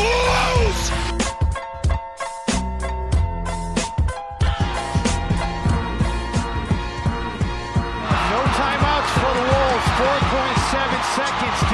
And! No timeouts for the Wolves. 4.7 seconds.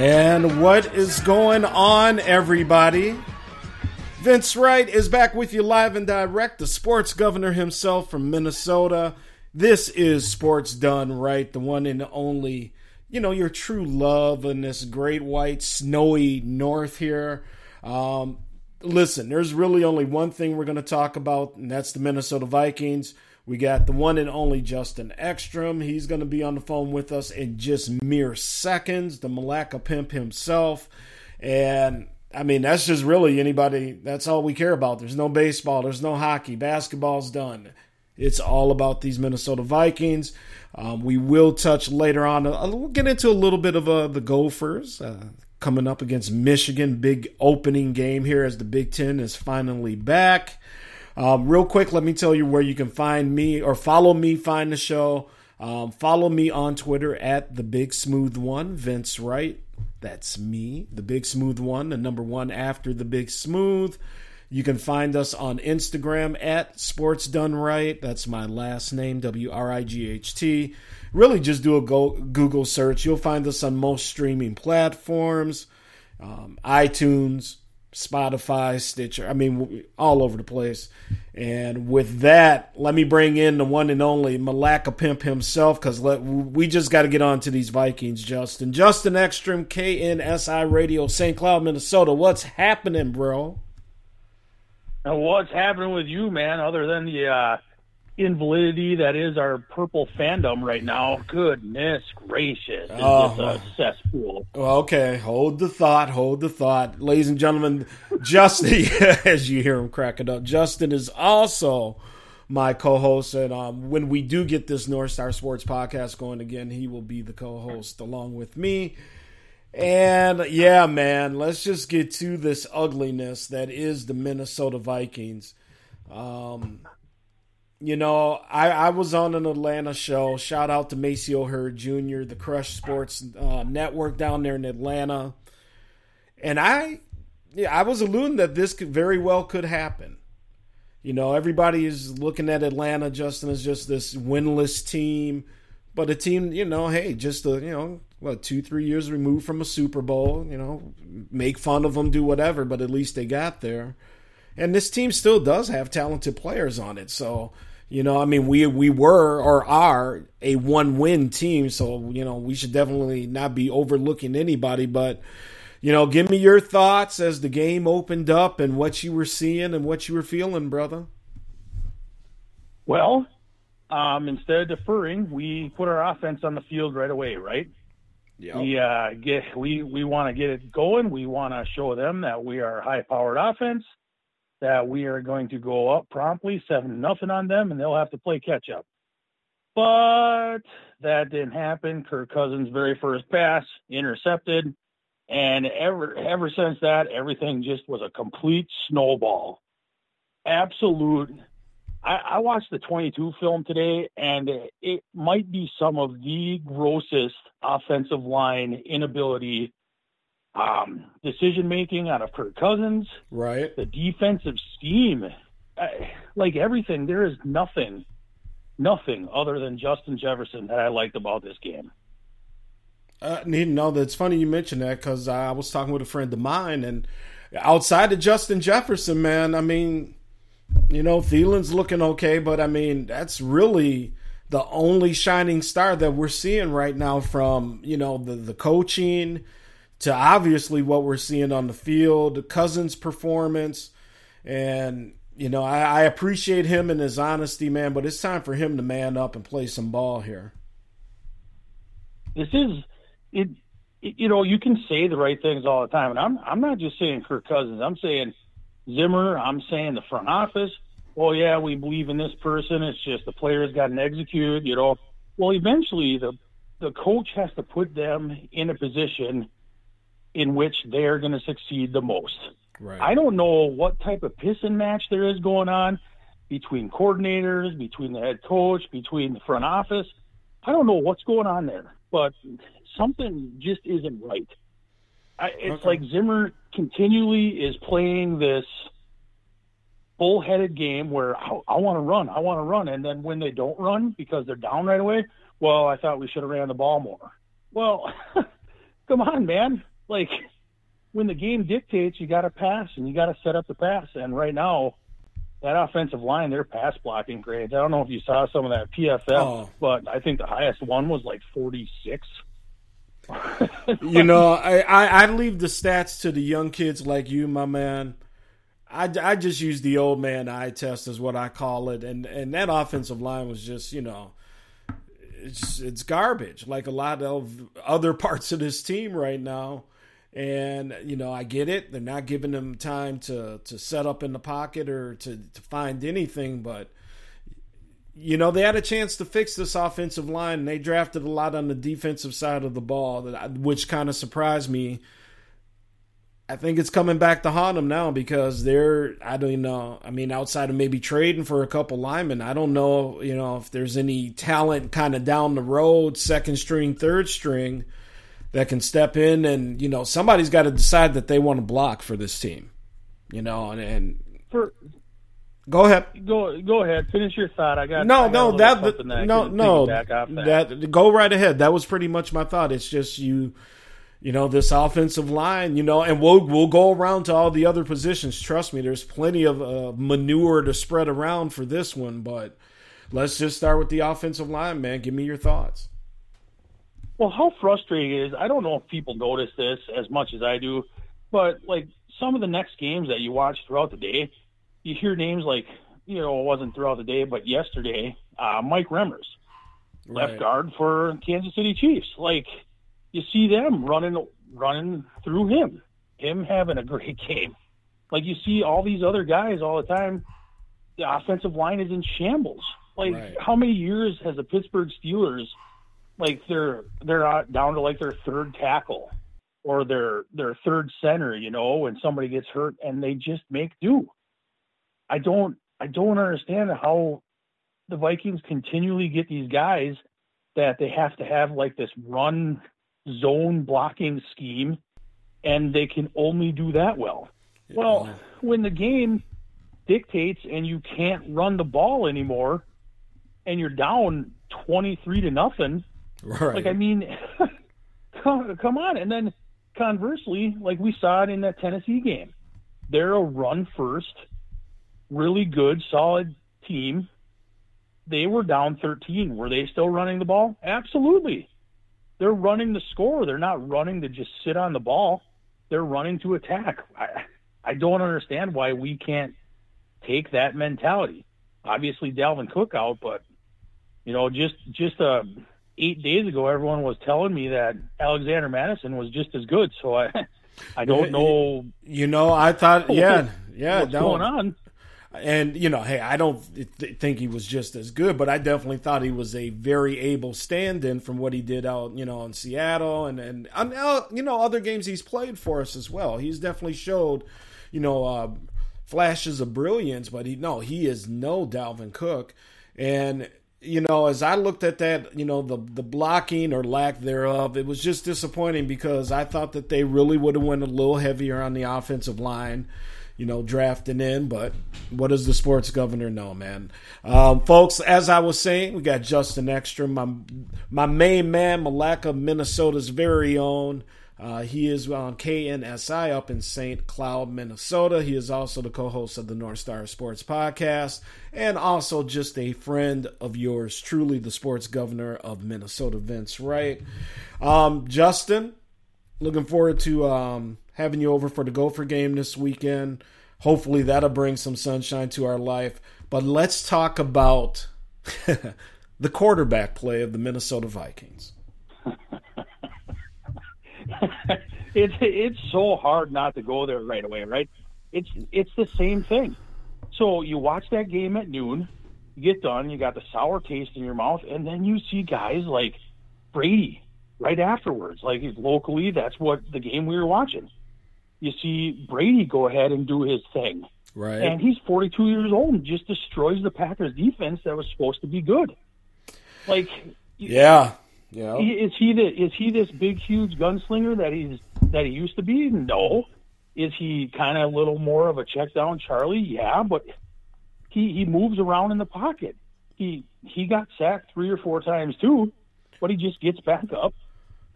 And what is going on, everybody? Vince Wright is back with you live and direct, the sports governor himself from Minnesota. This is Sports Done Right, the one and only, you know, your true love in this great white, snowy north here. Um, listen, there's really only one thing we're going to talk about, and that's the Minnesota Vikings. We got the one and only Justin Ekstrom. He's going to be on the phone with us in just mere seconds. The Milaca pimp himself. And I mean, that's just really anybody, that's all we care about. There's no baseball, there's no hockey, basketball's done. It's all about these Minnesota Vikings. Um, we will touch later on, uh, we'll get into a little bit of uh, the Gophers. Uh, coming up against Michigan, big opening game here as the Big Ten is finally back. Um, real quick, let me tell you where you can find me or follow me, find the show. Um, follow me on Twitter at the Big Smooth One, Vince Wright. That's me, the Big Smooth One, the number one after the Big Smooth. You can find us on Instagram at Sports Done Right. That's my last name, W R I G H T. Really, just do a Google search. You'll find us on most streaming platforms, um, iTunes, Spotify, Stitcher. I mean, all over the place. And with that, let me bring in the one and only Milaca Pimp himself because we just got to get on to these Vikings, Justin. Justin Ekstrom, KNSI Radio, St. Cloud, Minnesota. What's happening, bro? And what's happening with you, man, other than the uh, invalidity that is our purple fandom right now? Goodness gracious. It's Oh. a cesspool. Well, okay, hold the thought, hold the thought. Ladies and gentlemen, Justin, as you hear him cracking up, Justin is also my co-host, and um, when we do get this North Star Sports podcast going again, he will be the co-host along with me. And yeah, man, let's just get to this ugliness that is the Minnesota Vikings. Um, you know, I, I was on an Atlanta show. Shout out to Maceo Hurd Jr., the Crush Sports uh, Network down there in Atlanta. And I, yeah, I was alluding that this could very well could happen. You know, everybody is looking at Atlanta, Justin, as just this winless team, but a team, you know, hey, just a, you know, what two, three years removed from a Super Bowl. You know, make fun of them, do whatever, but at least they got there. And this team still does have talented players on it, so you know, I mean, we we were or are a one win team, so you know we should definitely not be overlooking anybody. But you know, give me your thoughts as the game opened up and what you were seeing and what you were feeling, brother. Well, um, instead of deferring, we put our offense on the field right away, right? Yeah. We uh, get we we want to get it going. We want to show them that we are a high-powered offense, that we are going to go up promptly, seven nothing on them, and they'll have to play catch up. But that didn't happen. Kirk Cousins' very first pass intercepted, And ever ever since that, everything just was a complete snowball. Absolute. I, I watched the 22 film today, and it might be some of the grossest offensive line inability um, decision making out of Kirk Cousins. Right. The defensive scheme, I, like everything, there is nothing, nothing other than Justin Jefferson that I liked about this game. Uh, need to know that it's funny you mentioned that because I was talking with a friend of mine, and outside of Justin Jefferson, man, I mean, you know, Thielen's looking okay, but I mean, that's really the only shining star that we're seeing right now from you know the the coaching to obviously what we're seeing on the field, Cousins' performance, and you know, I, I appreciate him and his honesty, man. But it's time for him to man up and play some ball here. This is it, you know, you can say the right things all the time, and I'm I'm not just saying Kirk Cousins. I'm saying Zimmer. I'm saying the front office. Well, yeah, we believe in this person. It's just the players got to execute. You know, well, eventually the the coach has to put them in a position in which they're going to succeed the most. Right. I don't know what type of pissing match there is going on between coordinators, between the head coach, between the front office. I don't know what's going on there, but something just isn't right. I, it's okay. like Zimmer continually is playing this bullheaded game where oh, I, I want to run, I want to run, and then when they don't run because they're down right away, well, I thought we should have ran the ball more. Well, come on, man. Like when the game dictates, you got to pass and you got to set up the pass. And right now, that offensive line, their pass blocking grades. I don't know if you saw some of that PFF, oh. but I think the highest one was like 46 you know, I, I, I leave the stats to the young kids like you, my man. I, I just use the old man eye test is what I call it, and and that offensive line was just you know, it's it's garbage like a lot of other parts of this team right now. And you know, I get it; they're not giving them time to to set up in the pocket or to to find anything, but you know, they had a chance to fix this offensive line. And they drafted a lot on the defensive side of the ball, which kind of surprised me. I think it's coming back to haunt them now because they're, I don't know. I mean, outside of maybe trading for a couple linemen, I don't know, you know, if there's any talent kind of down the road, second string, third string, that can step in and, you know, somebody's got to decide that they want to block for this team, you know, and, and for Go ahead. Go go ahead. Finish your thought. I got no I got no that, that no no that. that go right ahead. That was pretty much my thought. It's just you you know this offensive line you know and we'll we'll go around to all the other positions trust me there's plenty of uh, manure to spread around for this one but let's just start with the offensive line man give me your thoughts well how frustrating it is i don't know if people notice this as much as i do but like some of the next games that you watch throughout the day you hear names like, you know, it wasn't throughout the day, but yesterday, uh, Mike Remmers, right. left guard for Kansas City Chiefs. Like, you see them running, running through him, him having a great game. Like you see all these other guys all the time. The offensive line is in shambles. Like, right. how many years has the Pittsburgh Steelers, like they're they're down to like their third tackle or their their third center, you know, when somebody gets hurt and they just make do. I don't I don't understand how the Vikings continually get these guys that they have to have like this run zone blocking scheme and they can only do that well. Yeah. Well, when the game dictates and you can't run the ball anymore and you're down 23 to nothing, right. like I mean come, on and then conversely, like we saw it in that Tennessee game. They're a run first really good, solid team. They were down 13. Were they still running the ball? Absolutely. They're running the score. They're not running to just sit on the ball. They're running to attack. I, I don't understand why we can't take that mentality. Obviously, Dalvin Cook out, but you know, just just uh, eight days ago, everyone was telling me that Alexander Mattison was just as good. So I, I don't know. You know, I thought, yeah, yeah, what's no, going on? And you know, hey, I don't th- think he was just as good, but I definitely thought he was a very able stand-in from what he did out, you know, in Seattle and and, and uh, you know other games he's played for us as well. He's definitely showed, you know, uh, flashes of brilliance, but he no, he is no Dalvin Cook, and you know, as I looked at that, you know, the the blocking or lack thereof, it was just disappointing because I thought that they really would have went a little heavier on the offensive line you know, drafting in. But what does the sports governor know, man? Um, folks, as I was saying, we got Justin Ekstrom, my my main man, Milaca, Minnesota's very own. Uh, he is on KNSI up in St. Cloud, Minnesota. He is also the co host of the North Star Sports Podcast and also just a friend of yours, truly the sports governor of Minnesota, Vince Wright. Um, Justin, looking forward to um, having you over for the Gopher game this weekend. Hopefully, that'll bring some sunshine to our life. But let's talk about the quarterback play of the Minnesota Vikings. it's it's so hard not to go there right away, right? It's it's the same thing. So you watch that game at noon, you get done, you got the sour taste in your mouth, and then you see guys like Brady right afterwards. Like locally, that's what the game we were watching you see Brady go ahead and do his thing. Right. And he's 42 years old and just destroys the Packers defense that was supposed to be good. Like Yeah. Yeah. Is he the, is he this big huge gunslinger that he's that he used to be? No. Is he kind of a little more of a check down Charlie? Yeah, but he he moves around in the pocket. He he got sacked 3 or 4 times too, but he just gets back up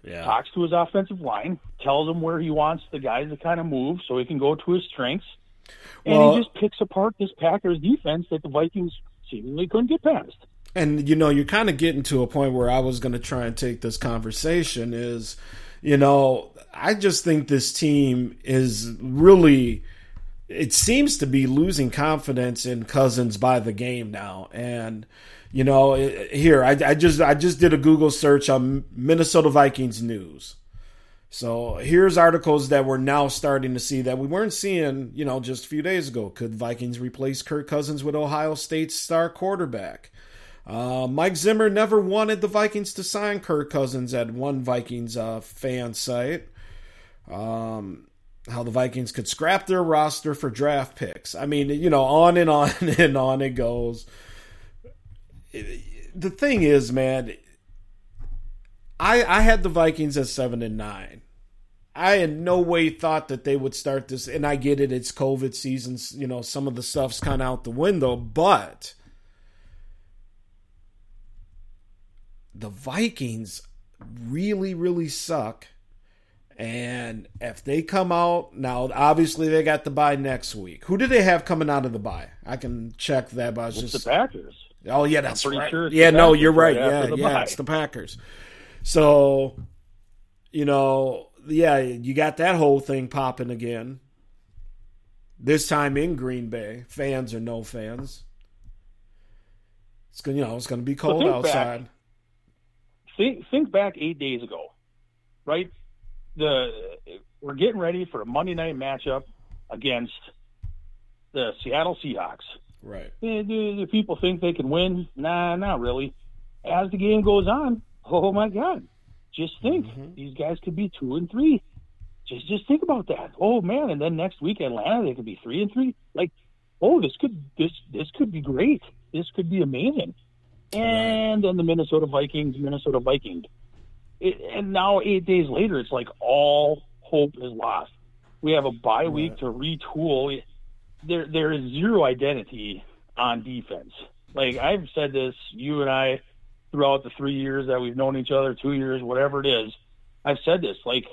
yeah. talks to his offensive line, tells him where he wants the guys to kind of move so he can go to his strengths. And well, he just picks apart this Packers defense that the Vikings seemingly couldn't get past. And you know, you're kind of getting to a point where I was going to try and take this conversation is, you know, I just think this team is really it seems to be losing confidence in Cousins by the game now. And you know, here I, I just I just did a Google search on Minnesota Vikings news. So here's articles that we're now starting to see that we weren't seeing, you know, just a few days ago. Could Vikings replace Kirk Cousins with Ohio State's star quarterback? Uh, Mike Zimmer never wanted the Vikings to sign Kirk Cousins at one Vikings uh, fan site. Um, how the Vikings could scrap their roster for draft picks. I mean, you know, on and on and on it goes the thing is, man, I I had the Vikings at seven and nine. I in no way thought that they would start this, and I get it. It's COVID seasons, you know, some of the stuff's kind of out the window, but the Vikings really, really suck. And if they come out now, obviously they got the bye next week. Who do they have coming out of the bye? I can check that, but I was it's just the Packers. Oh yeah, that's right. Sure yeah, no, you're right. Yeah, yeah, bye. it's the Packers. So, you know, yeah, you got that whole thing popping again. This time in Green Bay, fans or no fans. It's gonna, you know, it's going to be cold outside. Back, think think back eight days ago, right? The we're getting ready for a Monday night matchup against the Seattle Seahawks. Right. Do, do people think they can win? Nah, not really. As the game goes on, oh my God, just think mm-hmm. these guys could be two and three. Just just think about that. Oh man, and then next week Atlanta they could be three and three. Like, oh this could this this could be great. This could be amazing. And then the Minnesota Vikings, Minnesota Vikings. It, and now eight days later, it's like all hope is lost. We have a bye week to retool there there is zero identity on defense. Like I've said this, you and I, throughout the three years that we've known each other, two years, whatever it is, I've said this. Like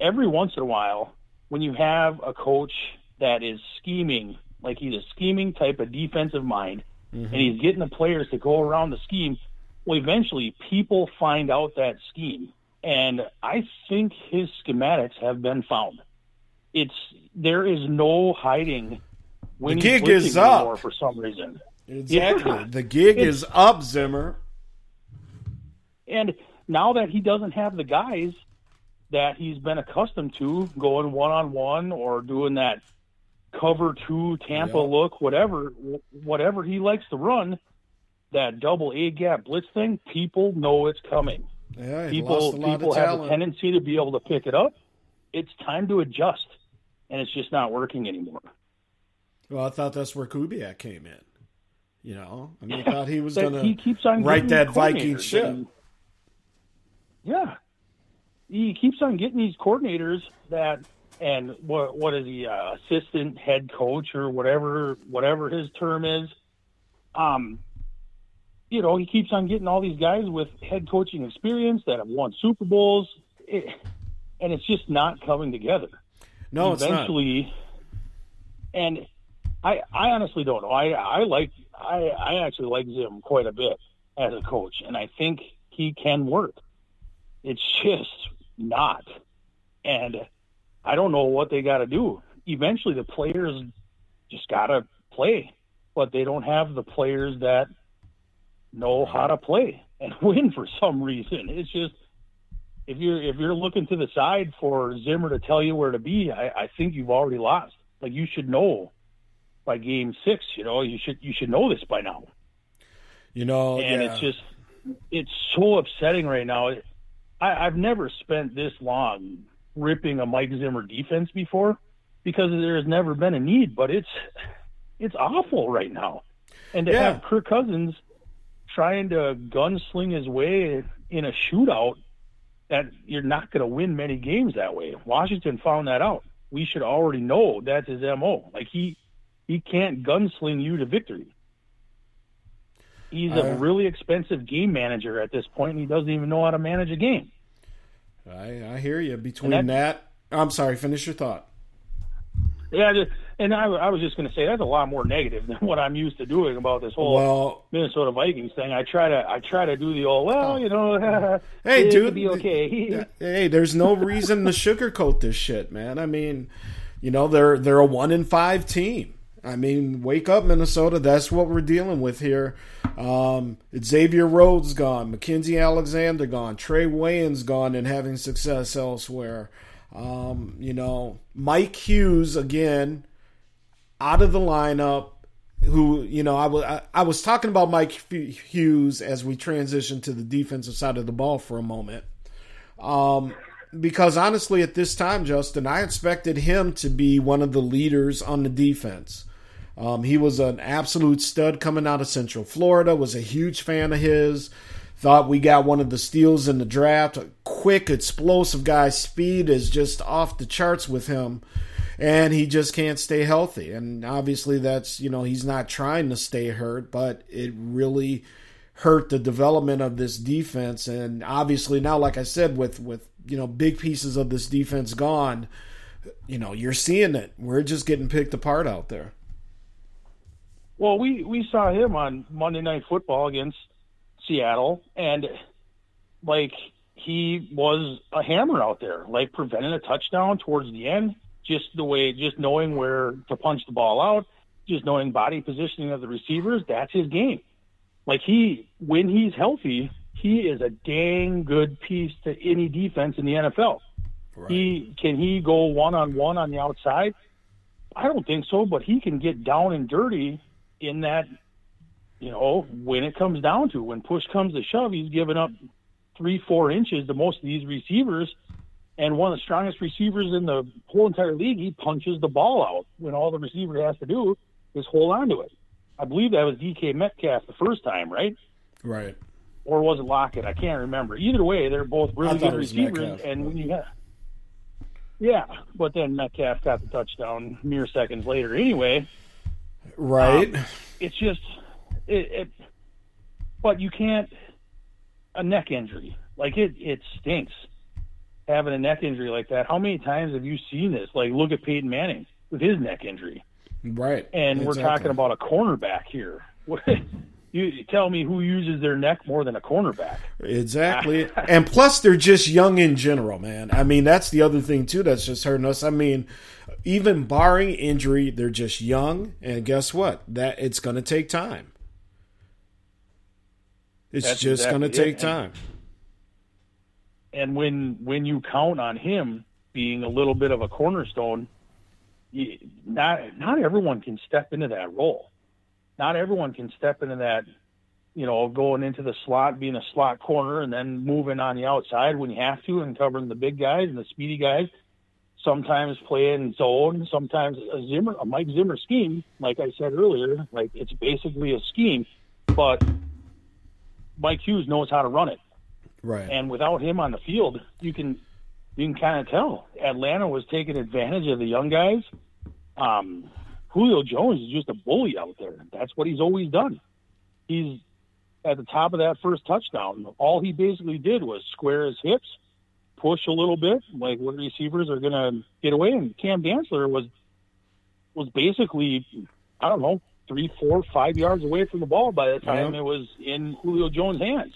every once in a while, when you have a coach that is scheming, like he's a scheming type of defensive mind, mm-hmm. and he's getting the players to go around the scheme, well, eventually people find out that scheme. And I think his schematics have been found. It's there is no hiding the gig is up for some reason. Exactly, yeah. the gig it's, is up, Zimmer. And now that he doesn't have the guys that he's been accustomed to going one on one or doing that cover two Tampa look, whatever, whatever he likes to run, that double A gap blitz thing, people know it's coming. Yeah, people people have talent. a tendency to be able to pick it up. It's time to adjust, and it's just not working anymore. Well, I thought that's where Kubiak came in. You know, I mean, I thought he was going to he keeps on right that Viking ship. And, yeah, he keeps on getting these coordinators that, and what what is he, uh, assistant head coach or whatever whatever his term is. Um, you know, he keeps on getting all these guys with head coaching experience that have won Super Bowls, it, and it's just not coming together. No, eventually, it's not. And I, I honestly don't know. I, I like, I, I actually like Zim quite a bit as a coach, and I think he can work. It's just not, and I don't know what they got to do. Eventually, the players just got to play, but they don't have the players that know how to play and win for some reason. It's just if you're if you're looking to the side for Zimmer to tell you where to be, I, I think you've already lost. Like you should know by game six. You know you should you should know this by now. You know, and yeah. it's just it's so upsetting right now. I, I've never spent this long ripping a Mike Zimmer defense before because there has never been a need, but it's it's awful right now. And to yeah. have Kirk Cousins trying to gunsling his way in a shootout that you're not going to win many games that way. Washington found that out. We should already know that's his MO. Like he he can't gunsling you to victory. He's a really expensive game manager at this point, and he doesn't even know how to manage a game. I, I hear you. Between that, I'm sorry. Finish your thought. Yeah, and I, I was just going to say that's a lot more negative than what I'm used to doing about this whole well, Minnesota Vikings thing. I try to I try to do the old well, oh. you know, hey, it dude, be okay. hey, there's no reason to sugarcoat this shit, man. I mean, you know, they're they're a one in five team. I mean, wake up, Minnesota. That's what we're dealing with here. Um, Xavier Rhodes gone, Mackensie Alexander gone, Trey Waynes gone, and having success elsewhere. Um, you know, Mike Hughes again out of the lineup. Who you know, I was I, I was talking about Mike Hughes as we transition to the defensive side of the ball for a moment. Um, because honestly, at this time, Justin, I expected him to be one of the leaders on the defense. Um, he was an absolute stud coming out of Central Florida. Was a huge fan of his. Thought we got one of the steals in the draft. A quick, explosive guy. Speed is just off the charts with him. And he just can't stay healthy. And obviously, that's, you know, he's not trying to stay hurt, but it really hurt the development of this defense. And obviously, now, like I said, with, with, you know, big pieces of this defense gone, you know, you're seeing it. We're just getting picked apart out there. Well, we, we saw him on Monday Night Football against Seattle, and like he was a hammer out there, like preventing a touchdown towards the end, just the way, just knowing where to punch the ball out, just knowing body positioning of the receivers. That's his game. Like he, when he's healthy, he is a dang good piece to any defense in the NFL. Right. He can he go one on one on the outside? I don't think so, but he can get down and dirty in that you know, when it comes down to when push comes to shove, he's giving up three, four inches to most of these receivers. And one of the strongest receivers in the whole entire league, he punches the ball out when all the receiver has to do is hold on to it. I believe that was DK Metcalf the first time, right? Right. Or was it Lockett? I can't remember. Either way, they're both really good receivers. Metcalf. And when you got, yeah, but then Metcalf got the touchdown mere seconds later anyway. Right. Um, it's just it, it, but you can't a neck injury like it it stinks having a neck injury like that. How many times have you seen this? Like look at Peyton Manning with his neck injury. Right. And exactly. we're talking about a cornerback here. you tell me who uses their neck more than a cornerback. Exactly. and plus they're just young in general, man. I mean, that's the other thing too that's just hurting us. I mean, even barring injury, they're just young and guess what? That it's going to take time. It's That's just exactly going to take it. time. And when when you count on him being a little bit of a cornerstone, not not everyone can step into that role. Not everyone can step into that, you know, going into the slot, being a slot corner, and then moving on the outside when you have to, and covering the big guys and the speedy guys. Sometimes playing zone, sometimes a Zimmer, a Mike Zimmer scheme. Like I said earlier, like it's basically a scheme, but Mike Hughes knows how to run it. Right. And without him on the field, you can you can kind of tell Atlanta was taking advantage of the young guys. Um, Julio Jones is just a bully out there. That's what he's always done. He's at the top of that first touchdown. All he basically did was square his hips, push a little bit, like what receivers are going to get away. And Cam Dantzler was was basically, I don't know, three, four, five yards away from the ball by the time yeah. it was in Julio Jones' hands.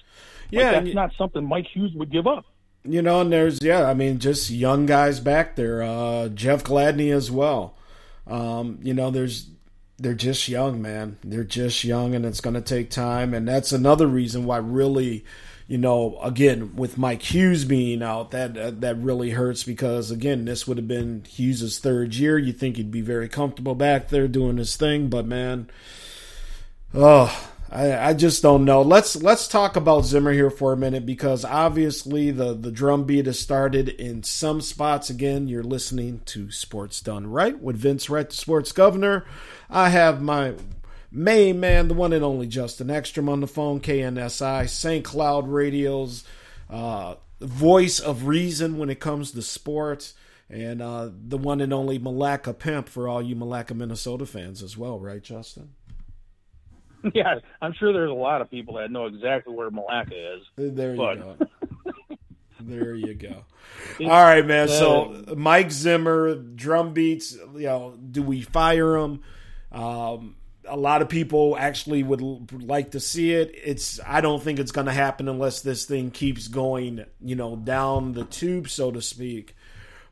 Yeah, like, that's not something Mike Hughes would give up. You know, and there's yeah, I mean, just young guys back there. Uh, Jeff Gladney as well. Um, you know, there's they're just young, man. They're just young, and it's going to take time. And that's another reason why, really, you know, again with Mike Hughes being out, that uh, that really hurts because again, this would have been Hughes's third year. You think he'd be very comfortable back there doing his thing, but man, oh I, I just don't know. Let's let's talk about Zimmer here for a minute because obviously the the drum beat has started in some spots. Again, you're listening to Sports Done Right with Vince Wright, the sports governor. I have my main man, the one and only Justin Ekstrom on the phone, KNSI, St. Cloud Radio's uh, voice of reason when it comes to sports, and uh, the one and only Milaca Pimp for all you Milaca, Minnesota fans as well, right, Justin? Yeah, I'm sure there's a lot of people that know exactly where Milaca is. There you but... go. there you go. All right, man. So Mike Zimmer, drum beats. You know, do we fire him? Um, a lot of people actually would like to see it. It's I don't think it's going to happen unless this thing keeps going, you know, down the tube, so to speak.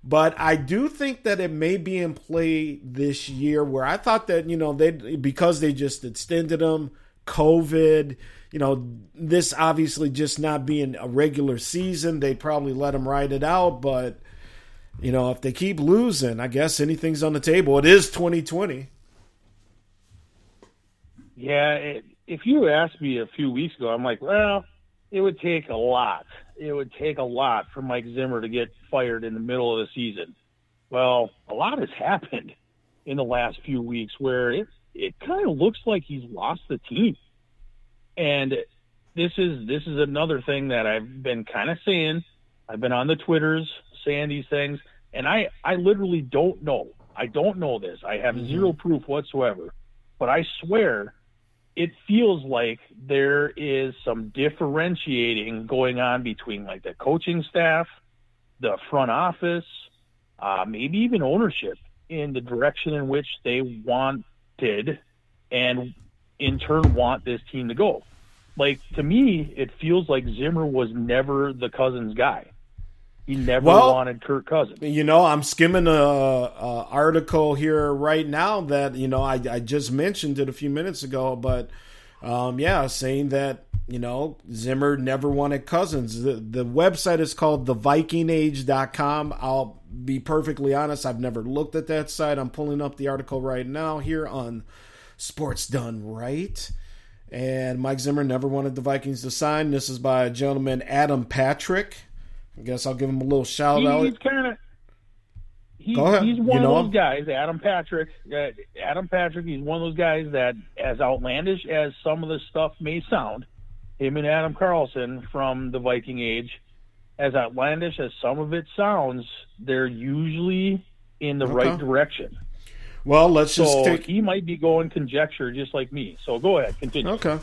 But I do think that it may be in play this year where I thought that, you know, they because they just extended them, COVID, you know, this obviously just not being a regular season, they probably let them ride it out. But, you know, if they keep losing, I guess anything's on the table. It is 2020. Yeah, it, if you asked me a few weeks ago, I'm like, well, it would take a lot. It would take a lot for Mike Zimmer to get fired in the middle of the season. Well, a lot has happened in the last few weeks where it it kind of looks like he's lost the team. And this is this is another thing that I've been kind of saying. I've been on the Twitters saying these things, and I I literally don't know. I don't know this. I have mm-hmm. zero proof whatsoever. But I swear it feels like there is some differentiating going on between like the coaching staff, the front office, uh, maybe even ownership in the direction in which they wanted and in turn want this team to go. Like to me, it feels like Zimmer was never the Cousins guy. He never well, wanted Kirk Cousins. You know, I'm skimming a, a, article here right now that you know I, I just mentioned it a few minutes ago, but um, yeah, saying that you know Zimmer never wanted Cousins. The the website is called thevikingage.com. I'll be perfectly honest, I've never looked at that site. I'm pulling up the article right now here on Sports Done Right. And Mike Zimmer never wanted the Vikings to sign. This is by a gentleman, Adam Patrick. I guess I'll give him a little shout he, out. He's kind of he's, he's one you know of those him? guys, Adam Patrick. Uh, Adam Patrick. He's one of those guys that, as outlandish as some of the stuff may sound, him and Adam Carlson from the Viking Age, as outlandish as some of it sounds, they're usually in the okay. right direction. Well, let's so just take. He might be going conjecture just like me. So go ahead, continue. Okay.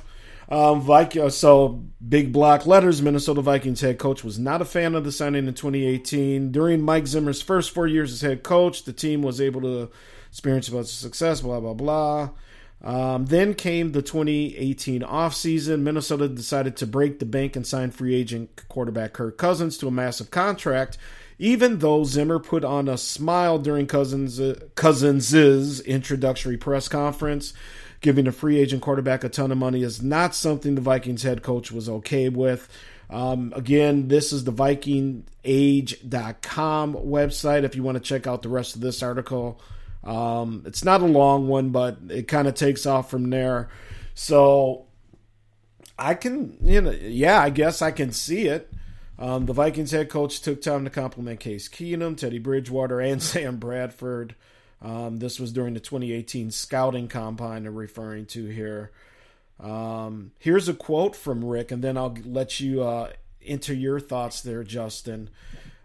Um, Viking, uh, so big block letters. Minnesota Vikings head coach was not a fan of the signing in 2018. During Mike Zimmer's first four years as head coach, the team was able to experience a bunch of success. Blah blah blah. Um, then came the 2018 offseason. Minnesota decided to break the bank and sign free agent quarterback Kirk Cousins to a massive contract. Even though Zimmer put on a smile during Cousins' uh, Cousins' introductory press conference, giving a free agent quarterback a ton of money is not something the Vikings head coach was okay with. Um, again, this is the VikingAge.com website. If you want to check out the rest of this article, Um, it's not a long one, but it kind of takes off from there. So I can, you know, yeah, I guess I can see it. Um, the Vikings head coach took time to compliment Case Keenum, Teddy Bridgewater, and Sam Bradford. Um, this was during the 2018 scouting combine I'm referring to here. Um, here's a quote from Rick, and then I'll let you uh, enter your thoughts there, Justin.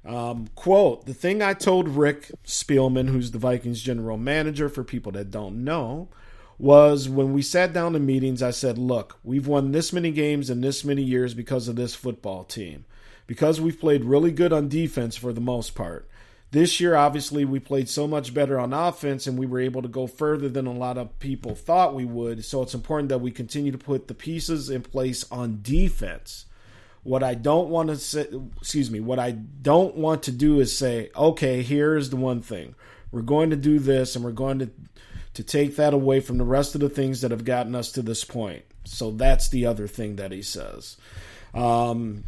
Um, quote The thing I told Rick Spielman, who's the Vikings general manager, for people that don't know, was when we sat down in meetings, I said, Look, we've won this many games in this many years because of this football team. Because we've played really good on defense for the most part. This year, obviously, we played so much better on offense and we were able to go further than a lot of people thought we would. So it's important that we continue to put the pieces in place on defense. What I don't want to say, excuse me, what I don't want to do is say, okay, here's the one thing. We're going to do this and we're going to to take that away from the rest of the things that have gotten us to this point. So that's the other thing that he says. Um,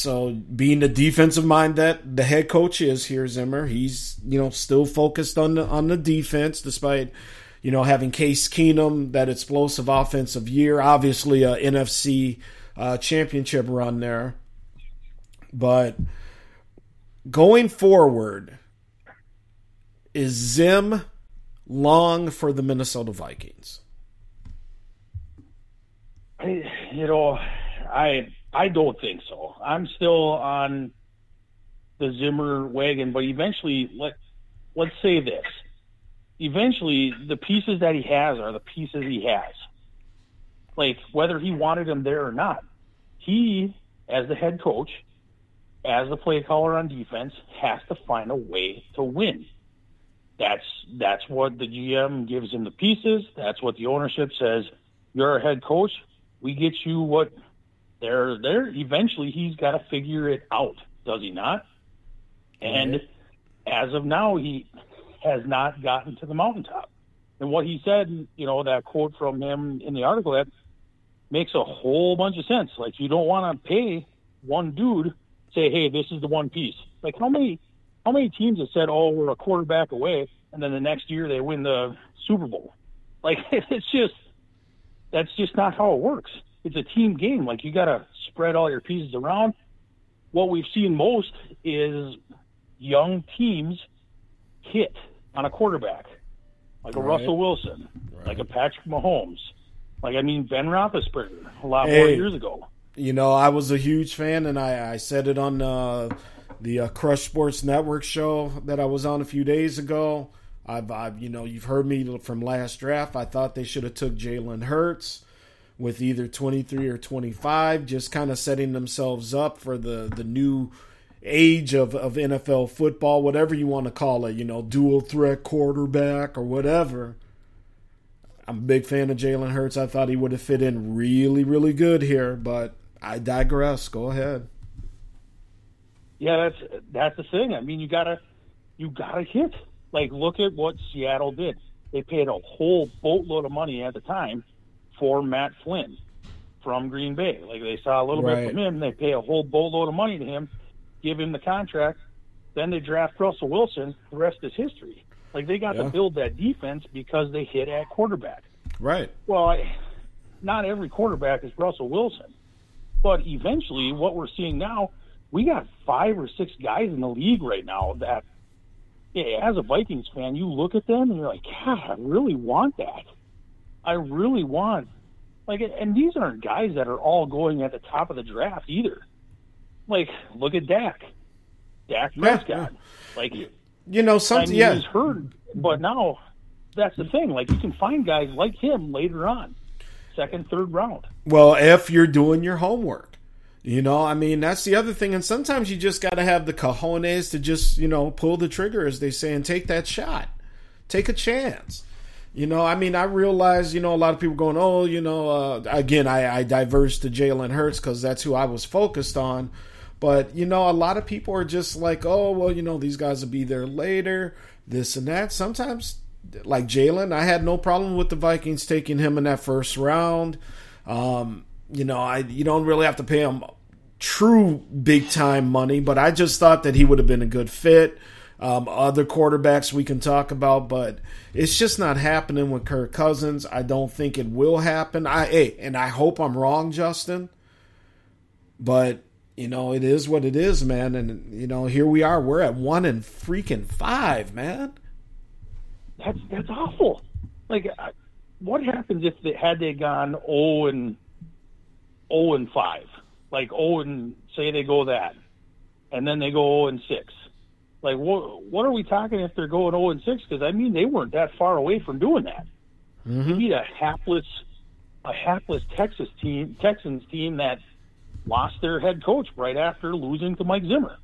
so being the defensive mind that the head coach is here, Zimmer, he's you know still focused on the on the defense despite you know having Case Keenum that explosive offensive year, obviously a NFC uh, championship run there, but going forward, is Zim long for the Minnesota Vikings? You know, I I don't think so. I'm still on the Zimmer wagon, but eventually, let let's say this: eventually, the pieces that he has are the pieces he has. Like whether he wanted them there or not, he, as the head coach, as the play caller on defense, has to find a way to win. That's that's what the GM gives him the pieces. That's what the ownership says. You're a head coach. We get you what there, there. Eventually, he's got to figure it out, does he not? And mm-hmm. as of now, he has not gotten to the mountaintop. And what he said, you know, that quote from him in the article, that makes a whole bunch of sense. Like, you don't want to pay one dude, say, hey, this is the one piece. Like, how many, how many teams have said, oh, we're a quarterback away, and then the next year they win the Super Bowl? Like, it's just, that's just not how it works it's a team game. Like you got to spread all your pieces around. What we've seen most is young teams hit on a quarterback, like a right. Russell Wilson, right. like a Patrick Mahomes, like I mean Ben Roethlisberger a lot hey, more years ago. You know, I was a huge fan, and I, I said it on uh, the uh, Crush Sports Network show that I was on a few days ago. I've, I've, you know, you've heard me from last draft. I thought they should have took Jalen Hurts with either 23 or 25, just kind of setting themselves up for the, the new age of, of NFL football, whatever you want to call it, you know, dual threat quarterback or whatever. I'm a big fan of Jalen Hurts. I thought he would have fit in really, really good here, but I digress. Go ahead. Yeah, that's that's the thing. I mean, you gotta you gotta hit. Like, look at what Seattle did. They paid a whole boatload of money at the time for Matt Flynn from Green Bay. Like they saw a little right. bit from him, they pay a whole boatload of money to him, give him the contract, then they draft Russell Wilson. The rest is history. Like they got yeah. to build that defense because they hit at quarterback. Right. Well, I, not every quarterback is Russell Wilson, but eventually, what we're seeing now, we got five or six guys in the league right now that, yeah, as a Vikings fan, you look at them and you're like, God, I really want that. I really want. Like, and these aren't guys that are all going at the top of the draft either. Like, look at Dak, Dak Prescott. Yeah, yeah. Like, you know, something. I mean, yeah, he's hurt, but now that's the thing. Like, you can find guys like him later on, second, third round. Well, if you're doing your homework. You know, I mean, that's the other thing. And sometimes you just got to have the cojones to just, you know, pull the trigger, as they say, and take that shot. Take a chance. You know, I mean, I realize, you know, a lot of people going, oh, you know, uh, again, I, I diverse to Jalen Hurts because that's who I was focused on. But, you know, a lot of people are just like, oh, well, you know, these guys will be there later, this and that. Sometimes, like Jalen, I had no problem with the Vikings taking him in that first round. Um, you know, I you don't really have to pay him true big time money, but I just thought that he would have been a good fit. Um, other quarterbacks we can talk about, but it's just not happening with Kirk Cousins. I don't think it will happen. I hey, and I hope I'm wrong, Justin. But you know, it is what it is, man. And you know, here we are. We're at one and freaking five, man. That's that's awful. Like, what happens if they had they gone zero oh and zero oh and five, like zero oh and say they go that, and then they go zero and six like, what what are we talking if they're going 0 and 6? Because I mean, they weren't that far away from doing that. Mm-hmm. Beat a hapless, a hapless Texas team, Texans team that lost their head coach right after losing to Mike Zimmer.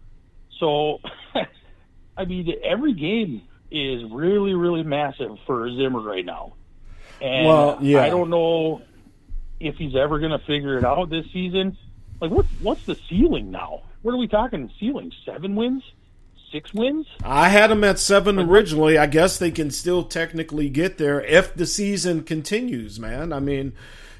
So, I mean, every game is really, really massive for Zimmer right now. And well, yeah. I don't know if he's ever going to figure it out this season. Like, what what's the ceiling now? What are we talking? Ceiling seven wins? Six wins? I had them at seven originally. I guess they can still technically get there if the season continues, man. I mean,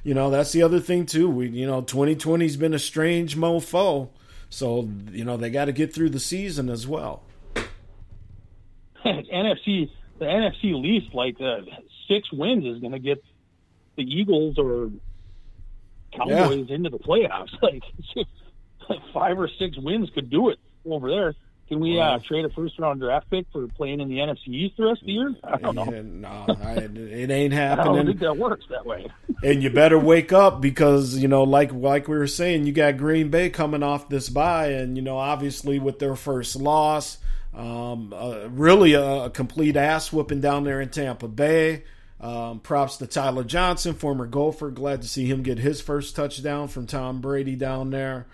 you know, that's the other thing too. We, you know, 2020's been a strange mofo. So, you know, they got to get through the season as well. NFC, the NFC least, like uh, six wins is going to get the Eagles or Cowboys yeah. into the playoffs. Like, like five or six wins could do it over there. Can we uh, trade a first round draft pick for playing in the NFC East the rest of the year? I don't know. no, I, it ain't happening. I don't think that works that way. and you better wake up because you know, like like we were saying, you got Green Bay coming off this bye, and you know, obviously with their first loss, um, uh, really a, a, complete ass whooping down there in Tampa Bay. Um, props to Tyler Johnson, former Gopher. Glad to see him get his first touchdown from Tom Brady down there.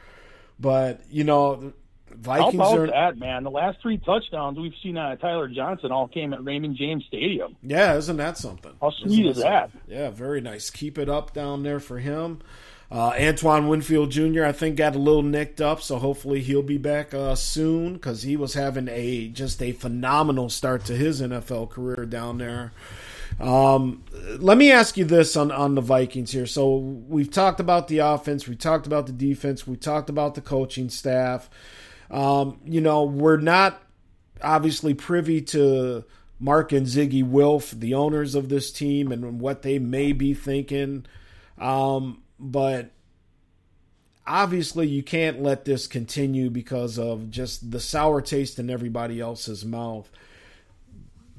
But you know, Vikings How about are that, man? The last three touchdowns we've seen out of Tyler Johnson all came at Raymond James Stadium. Yeah, isn't that something? How sweet is that? Yeah, very nice. Keep it up down there for him. Uh, Antoine Winfield Jr. I think got a little nicked up, so hopefully he'll be back uh, soon because he was having a just a phenomenal start to his NFL career down there. Um, let me ask you this on, on the Vikings here. So we've talked about the offense, we talked about the defense, we talked about the coaching staff. Um, you know, we're not obviously privy to Mark and Ziggy Wilf, the owners of this team, and what they may be thinking. Um, but obviously, you can't let this continue because of just the sour taste in everybody else's mouth.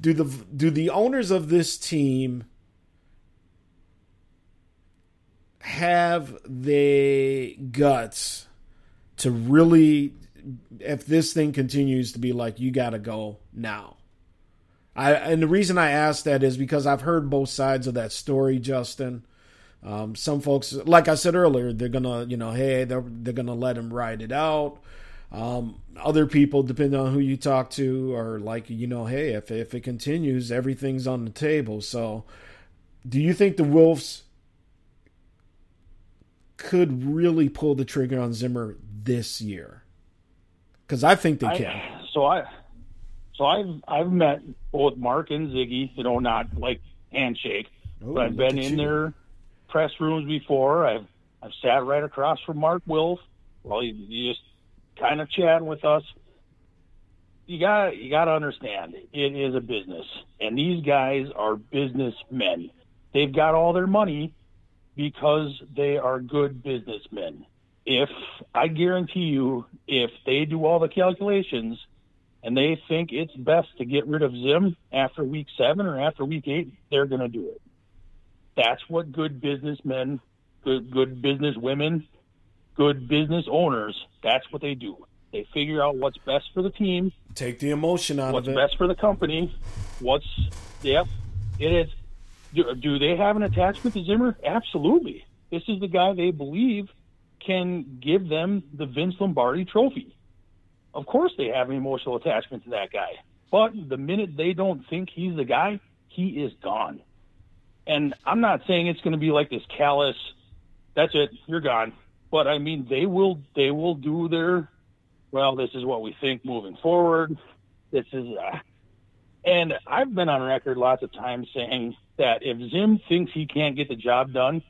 Do the do the owners of this team have the guts to really if this thing continues to be like you got to go now. I and the reason I ask that is because I've heard both sides of that story, Justin. Um, some folks, like I said earlier, they're gonna, you know, hey, they're they're gonna let him ride it out. Um, other people, depending on who you talk to, are like, you know, hey, if if it continues, everything's on the table. So, do you think the Wilfs could really pull the trigger on Zimmer this year? Because I think they I, can. So I, so I've I've met both Mark and Ziggy. You know, not like handshake, Ooh, but I've been in you. their press rooms before. I've I've sat right across from Mark Wilf while he, he just kind of chatting with us. You got you got to understand it is a business, and these guys are businessmen. They've got all their money because they are good businessmen if I guarantee you, if they do all the calculations and they think it's best to get rid of Zim after week seven or after week eight, they're going to do it. That's what good businessmen, good good business women, good business owners. That's what they do. They figure out what's best for the team. Take the emotion out of it. What's best for the company? What's yep, it is. Do, do they have an attachment to Zimmer? Absolutely. This is the guy they believe can give them the Vince Lombardi trophy. Of course, they have an emotional attachment to that guy. But the minute they don't think he's the guy, he is gone. And I'm not saying it's going to be like this callous, that's it, you're gone. But I mean, they will they will do their well. This is what we think moving forward. This is, uh, and I've been on record lots of times saying that if Zim thinks he can't get the job done,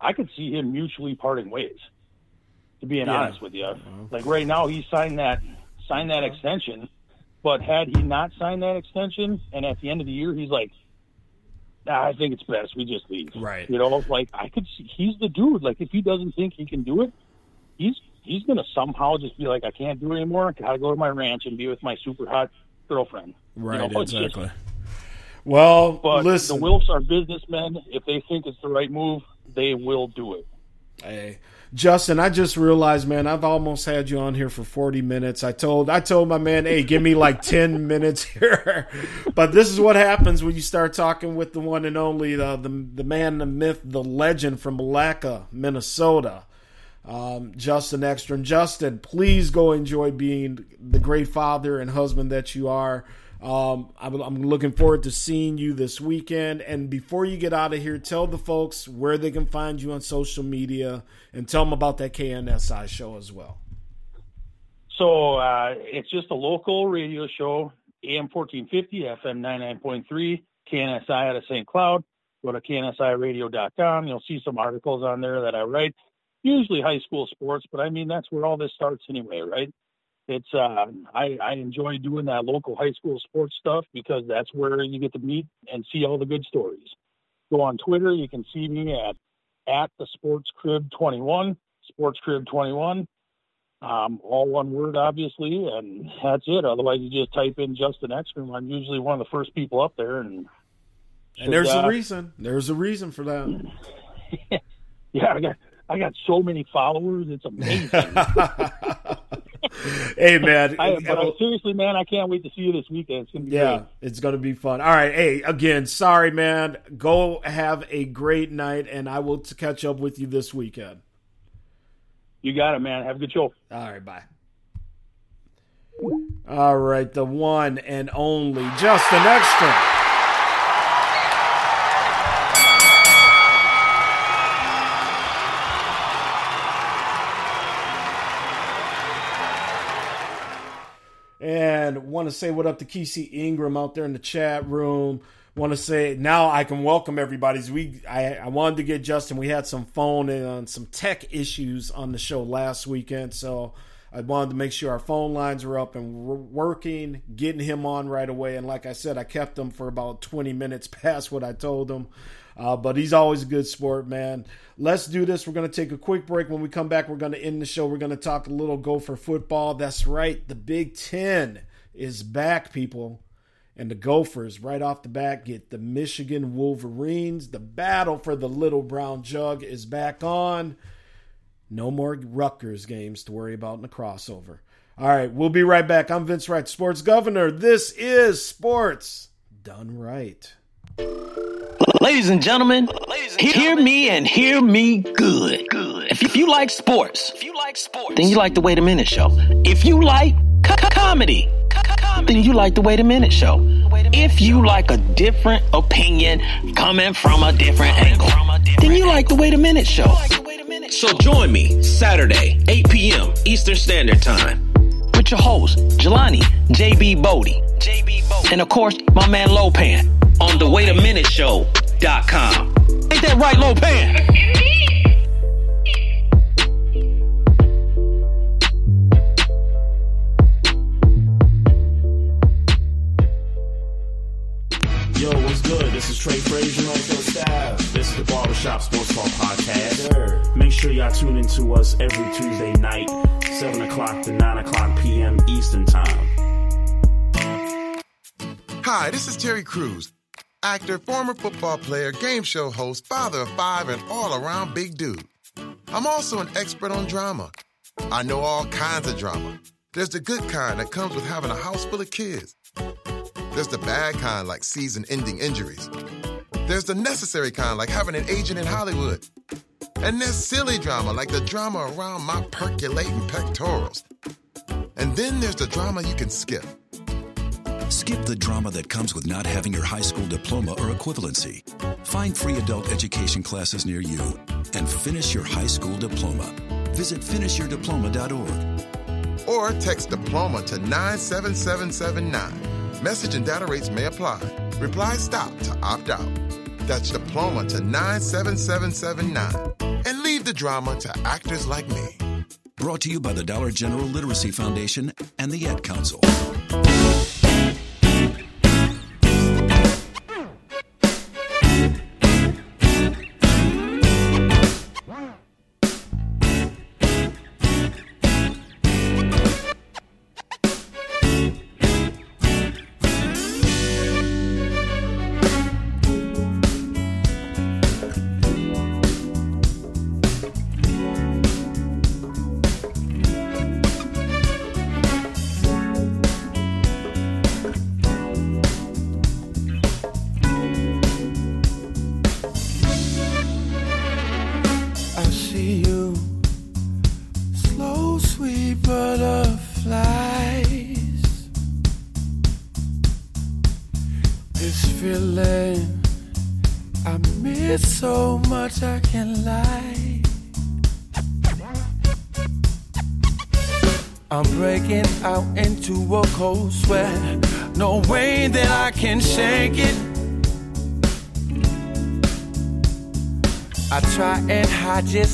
I could see him mutually parting ways to being yeah. honest with you. Uh-huh. Like right now, he signed that signed that extension, But had he not signed that extension, and at the end of the year, he's like, nah, I think it's best we just leave. Right. You know, like I could see he's the dude. Like if he doesn't think he can do it, he's he's gonna somehow just be like, I can't do it anymore. I gotta go to my ranch and be with my super hot girlfriend. Right. You know, exactly. Just, well, but listen, the Wilfs are businessmen. If they think it's the right move, they will do it. Hey, Justin, I just realized, man, I've almost had you on here for 40 minutes. I told I told my man, hey, give me like 10 minutes here. but this is what happens when you start talking with the one and only the the, the man, the myth, the legend from Milaca, Minnesota. Um, Justin Ekstrom. Justin, please go enjoy being the great father and husband that you are. Um, I'm, I'm, looking forward to seeing you this weekend. And before you get out of here, tell the folks where they can find you on social media and tell them about that KNSI show as well. So uh, it's just a local radio show, AM 1450, FM 99.3, KNSI out of St. Cloud. Go to knsiradio.com. You'll see some articles on there that I write, usually high school sports, but I mean, that's where all this starts anyway, right? It's uh, I, I enjoy doing that local high school sports stuff because that's where you get to meet and see all the good stories. Go on Twitter, you can see me at at the Sports Crib 21, Sports Crib 21, um, all one word, obviously, and that's it. Otherwise, you just type in Justin Ekstrom. I'm usually one of the first people up there, and and there's uh, a reason. There's a reason for that. yeah, I got I got so many followers. It's amazing. hey man, I, but I, seriously, man, I can't wait to see you this weekend. It's gonna be yeah, great. it's gonna be fun. All right, hey, again, sorry, man. Go have a great night, and I will catch up with you this weekend. You got it, man. Have a good show. All right, bye. All right, the one and only Justin Ekstrom. And want to say what up to Kesey Ingram out there in the chat room. Want to say now I can welcome everybody. We I, I wanted to get Justin. We had some phone and some tech issues on the show last weekend, so I wanted to make sure our phone lines were up and working, getting him on right away. And like I said, I kept him for about 20 minutes past what I told him. Uh, but he's always a good sport, man. Let's do this. We're going to take a quick break. When we come back, we're going to end the show. We're going to talk a little Gopher football. That's right. The Big Ten is back, people. And the Gophers, right off the bat, get the Michigan Wolverines. The battle for the Little Brown Jug is back on. No more Rutgers games to worry about in the crossover. All right, we'll be right back. I'm Vince Wright, Sports Governor. This is Sports Done Right. Ladies and gentlemen, Ladies and hear gentlemen, me and hear me good. Good. If, you like sports, if you like sports, then you like the Wait a Minute Show. If you like comedy, then you like the Wait a Minute Show. If you like a different opinion coming from a different angle, then you like the Wait a Minute Show. So join me Saturday, 8 p.m. Eastern Standard Time with your host, Jelani JB Bodie. JB Bodie. And of course, my man Lopan on the Wait a Minute Show.com. Ain't that right, Lopan? Trey Frazier on the staff. This is the Barbershop Sports Talk Podcast. Make sure y'all tune in to us every Tuesday night, 7 o'clock to 9 o'clock p.m. Eastern Time. Hi, this is Terry Crews, actor, former football player, game show host, father of five, and all around big dude. I'm also an expert on drama. I know all kinds of drama. There's the good kind that comes with having a house full of kids. There's the bad kind, like season ending injuries. There's the necessary kind, like having an agent in Hollywood. And there's silly drama, like the drama around my percolating pectorals. And then there's the drama you can skip. Skip the drama that comes with not having your high school diploma or equivalency. Find free adult education classes near you and finish your high school diploma. Visit finishyourdiploma.org. Or text diploma to 97779. Message and data rates may apply. Reply STOP to opt out. That's diploma to 97779. And leave the drama to actors like me. Brought to you by the Dollar General Literacy Foundation and the Ad Council.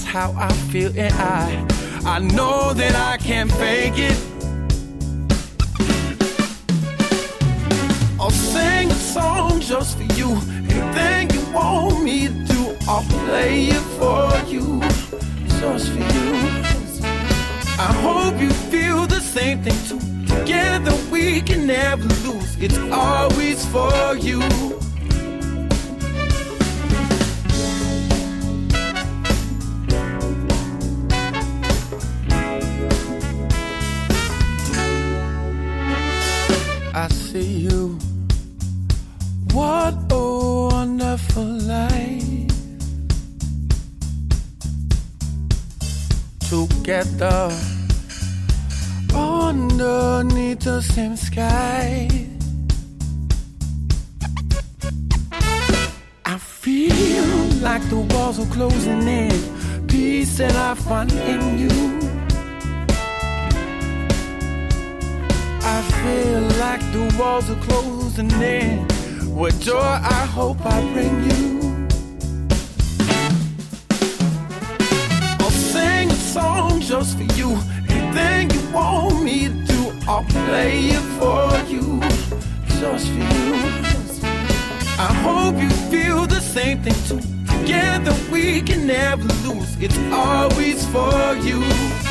How I feel, and I, I know that I can't fake it. I'll sing a song just for you. Anything you want me to do, I'll play it for you, just for you. I hope you feel the same thing too. Together we can never lose. It's always for you. Together underneath the same sky. I feel like the walls are closing in. Peace that I find in you. I feel like the walls are closing in. What joy I hope I bring you. Song just for you anything you want me to do, I'll play it for you, just for you. I hope you feel the same thing too. Together we can never lose. It's always for you.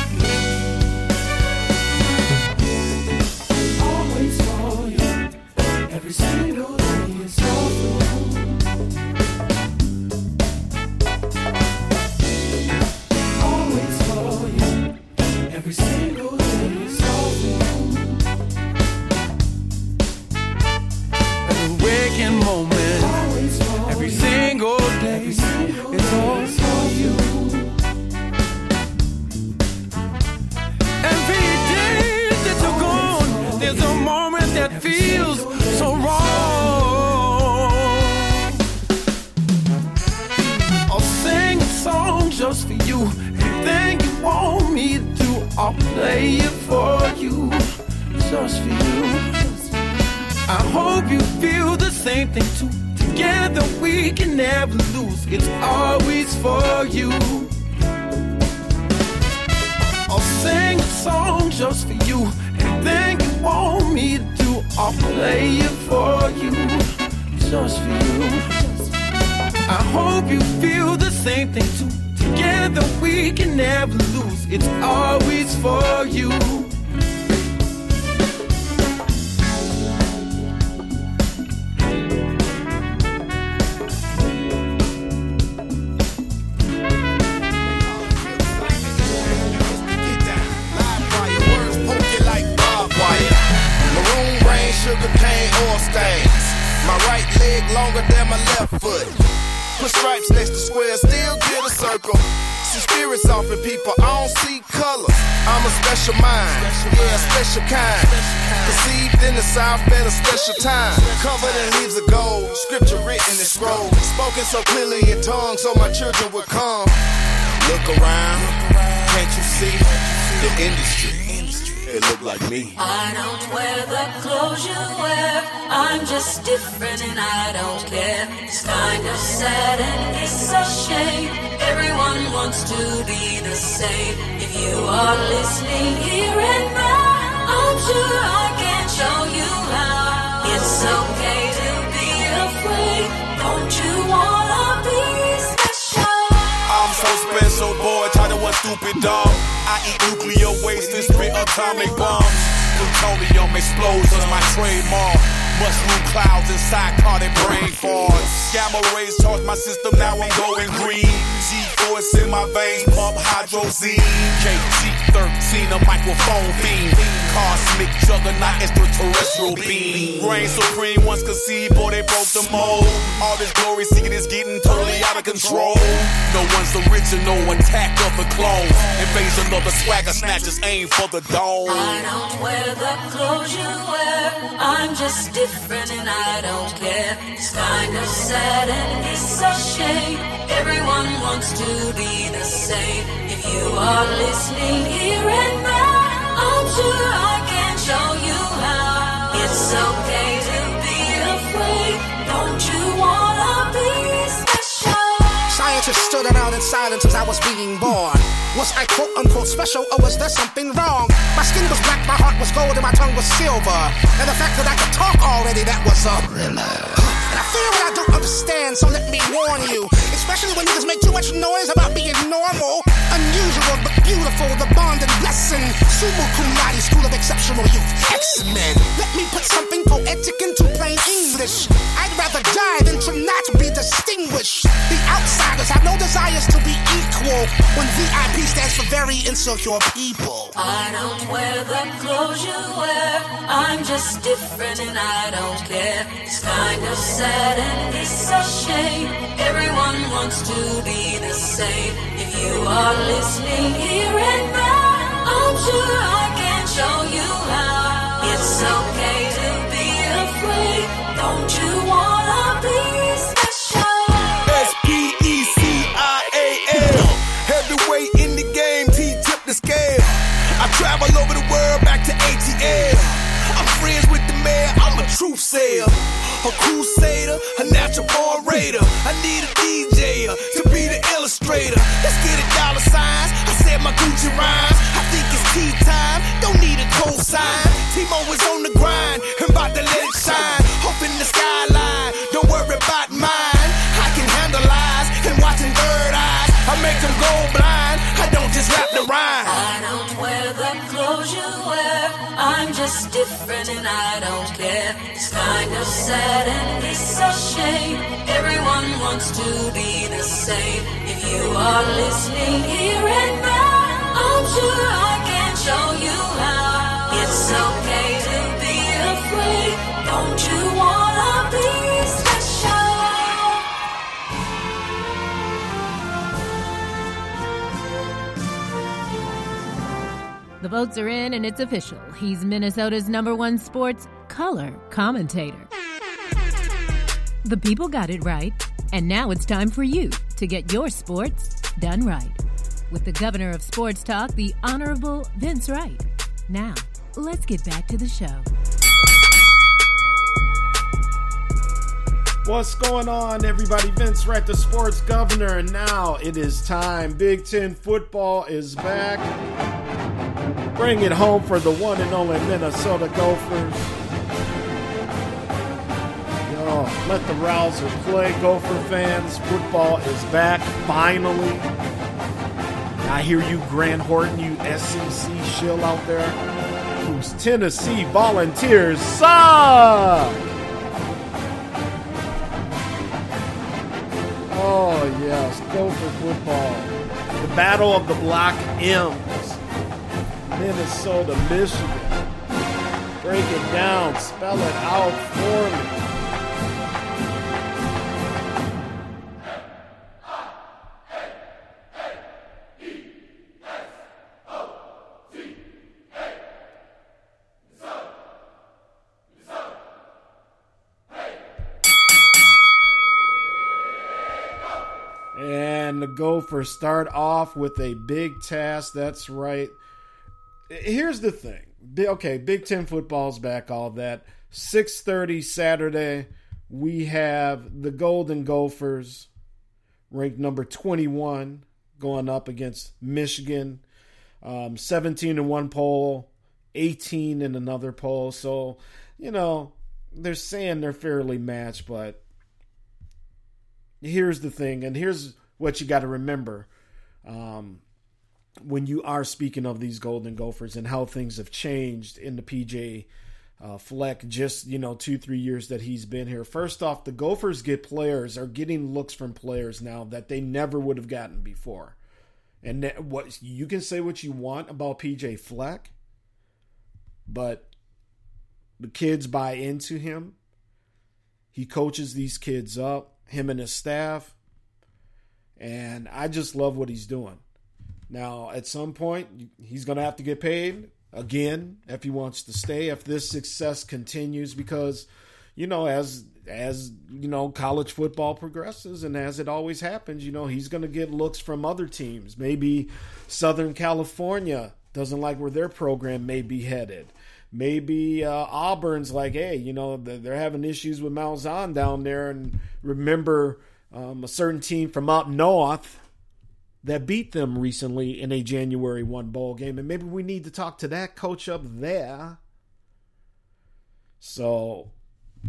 My right leg longer than my left foot. Put stripes next to squares, still get a circle. See spirits off in people, I don't see colors. I'm a special mind, yeah, special kind. Conceived in the South at a special time. Covered in leaves of gold, scripture written in scrolls. Spoken so clearly in tongues so my children would come. Look around, can't you see the industry? it look like me. I don't wear the clothes you wear. I'm just different and I don't care. It's kind of sad and it's a shame. Everyone wants to be the same. If you are listening here and now, I'm sure I can show you how. It's okay to be afraid. Don't you wanna be special? I'm so special, boy. To one stupid dog. I eat nuclear waste and spit atomic bombs. Plutonium explosions, my trademark. Mushroom clouds inside psychotic brain farts. Gamma rays charge my system, now I'm going green. G-force in my veins, pump hydrazine. KG-13, a microphone fiend. Cosmic juggernaut, extraterrestrial beam. Reign supreme, once conceived, boy, they broke the mold. All this glory seeking is getting totally out of control. No one's original, attack of the clone. Invasion of the swagger snatchers, aim for the dome. I don't wear the clothes you wear. I'm just different and I don't care. It's kind of sad and it's a shame. Everyone wants to be the same. If you are listening here and now, I'm sure I can show you how. It's okay to be afraid. Don't you Scientists stood around in silence as I was being born. Was I quote unquote special or was there something wrong? My skin was black, my heart was gold, and my tongue was silver. And the fact that I could talk already, that was a thriller. And I fear what I don't understand, so let me warn you. Especially when niggas make too much noise about being normal. Unusual but beautiful, the bond and blessing. Sumu cum school of exceptional youth. X-Men. Let me put something poetic into plain English. I'd rather die than to not be distinguished. The outsiders have no desires to be equal. When VIP stands for very insecure people. I don't wear the clothes you wear. I'm just different and I don't care. It's kind of sad and it's a shame. Everyone wants to be the same. If you are listening here and now, I'm sure I can show you how. It's okay to be afraid. Don't you wanna be special? S-P-E-C-I-A-L. Heavyweight in the game, T-tip the scale. I travel over the world back to ATL. I'm friends with the mayor, a truth sayer. A crusader, a natural born raider. I need a DJ to be the illustrator. Let's get a dollar signs. I said my Gucci rhymes. I think it's tea time. Don't need a cosign. Timo is on the grind. I'm about to let it shine. Hope in the skyline. Don't worry about mine. I can handle lies and watching third eyes. I make them go blind. I don't just rap the rhyme. I'm different and I don't care. It's kind of sad and it's a shame. Everyone wants to be the same. If you are listening here and now, I'm sure I can show you how. It's okay to be afraid. Don't you wanna The votes are in and it's official. He's Minnesota's number one sports color commentator. The people got it right, and now it's time for you to get your sports done right. With the governor of sports talk, the Honorable Vince Wright. Now, let's get back to the show. What's going on, everybody? Vince Wright, the sports governor, and now it is time. Big Ten football is back. Bring it home for the one and only Minnesota Gophers. Let the Rouser play, Gopher fans. Football is back, finally. I hear you, Grant Horton, you SEC shill out there, whose Tennessee volunteers suck. Oh, yes, Gopher football. The Battle of the Black M's. Minnesota, Michigan. Break it down, spell it out for me. And the Gophers start off with a big task. That's right. Here's the thing. Okay, Big Ten football's back. All that. Six thirty Saturday. We have the Golden Gophers ranked number 21, going up against Michigan. Um, 17 in one poll, 18 in another poll. So, you know, they're saying they're fairly matched, but here's the thing, and here's what you got to remember. Um, when you are speaking of these Golden Gophers and how things have changed in the PJ uh, Fleck, just you know, two three years that he's been here. First off, the Gophers get players are getting looks from players now that they never would have gotten before. And that, what you can say what you want about PJ Fleck, but the kids buy into him. He coaches these kids up, him and his staff, and I just love what he's doing. Now, at some point, he's going to have to get paid again if he wants to stay. If this success continues, because you know, as as you know, college football progresses, and as it always happens, you know, he's going to get looks from other teams. Maybe Southern California doesn't like where their program may be headed. Maybe uh, Auburn's like, hey, you know, they're having issues with Malzahn down there, and remember um, a certain team from up north that beat them recently in a January 1 ball game. And maybe we need to talk to that coach up there. So,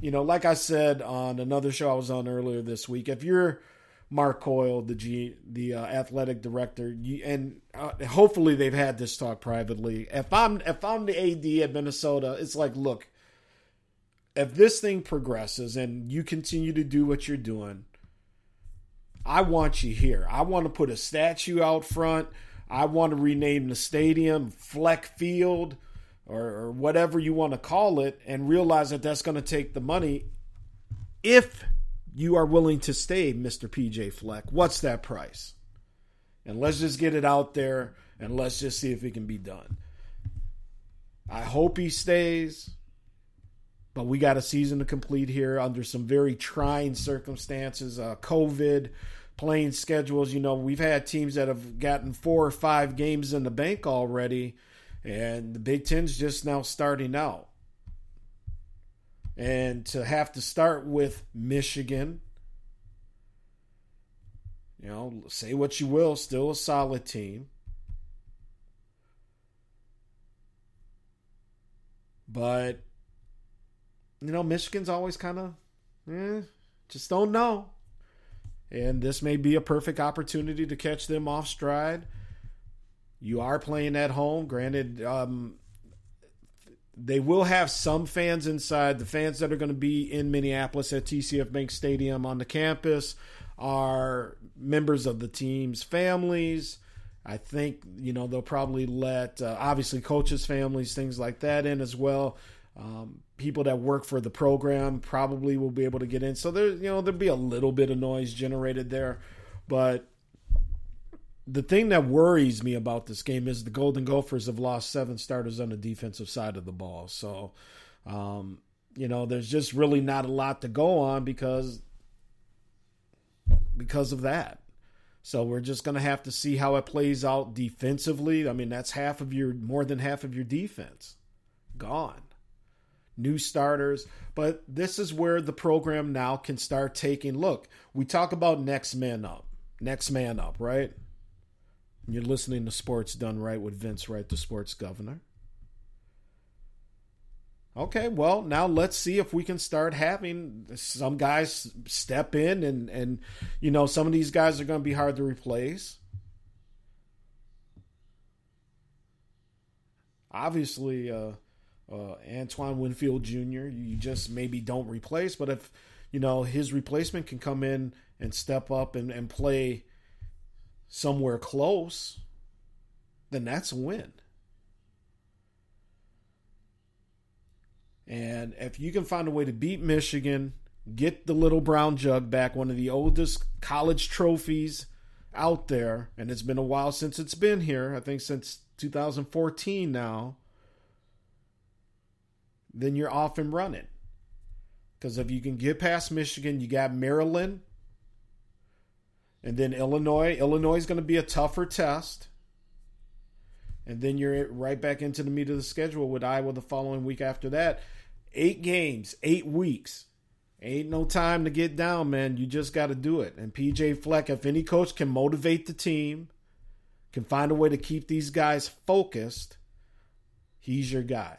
you know, like I said on another show I was on earlier this week, if you're Mark Coyle, the G, the uh, athletic director, you, and uh, hopefully they've had this talk privately. If I'm if I'm the AD at Minnesota, it's like, look, if this thing progresses and you continue to do what you're doing, I want you here. I want to put a statue out front. I want to rename the stadium Fleck Field or, or whatever you want to call it and realize that that's going to take the money if you are willing to stay, Mr. PJ Fleck. What's that price? And let's just get it out there and let's just see if it can be done. I hope he stays, but we got a season to complete here under some very trying circumstances. Uh, COVID, playing schedules. You know, we've had teams that have gotten four or five games in the bank already, and the Big Ten's just now starting out. And to have to start with Michigan, you know, say what you will, still a solid team. But, you know, Michigan's always kind of, eh, just don't know. And this may be a perfect opportunity to catch them off stride. You are playing at home. Granted, um, they will have some fans inside. The fans that are going to be in Minneapolis at TCF Bank Stadium on the campus are members of the team's families. I think, you know, they'll probably let, uh, obviously, coaches' families, things like that in as well. Um, people that work for the program probably will be able to get in. So there, you know, there'll be a little bit of noise generated there, but the thing that worries me about this game is the Golden Gophers have lost seven starters on the defensive side of the ball. So, um, you know, there's just really not a lot to go on because because of that. So we're just going to have to see how it plays out defensively. I mean, that's half of your more than half of your defense gone new starters. But this is where the program now can start taking. Look, we talk about next man up, next man up, right? You're listening to Sports Done Right with Vince Wright, the sports governor. Okay, well, now let's see if we can start having some guys step in and and you know, some of these guys are going to be hard to replace. Obviously, uh uh, Antoine Winfield Jr. You just maybe don't replace, but if you know his replacement can come in and step up and, and play somewhere close, then that's a win. And if you can find a way to beat Michigan, get the little brown jug back, one of the oldest college trophies out there, and it's been a while since it's been here. I think since 2014 now then you're off and running. Because if you can get past Michigan, you got Maryland, and then Illinois. Illinois is going to be a tougher test. And then you're right back into the meat of the schedule with Iowa the following week after that. Eight games, eight weeks. Ain't no time to get down, man. You just got to do it. And PJ Fleck, if any coach can motivate the team, can find a way to keep these guys focused, he's your guy.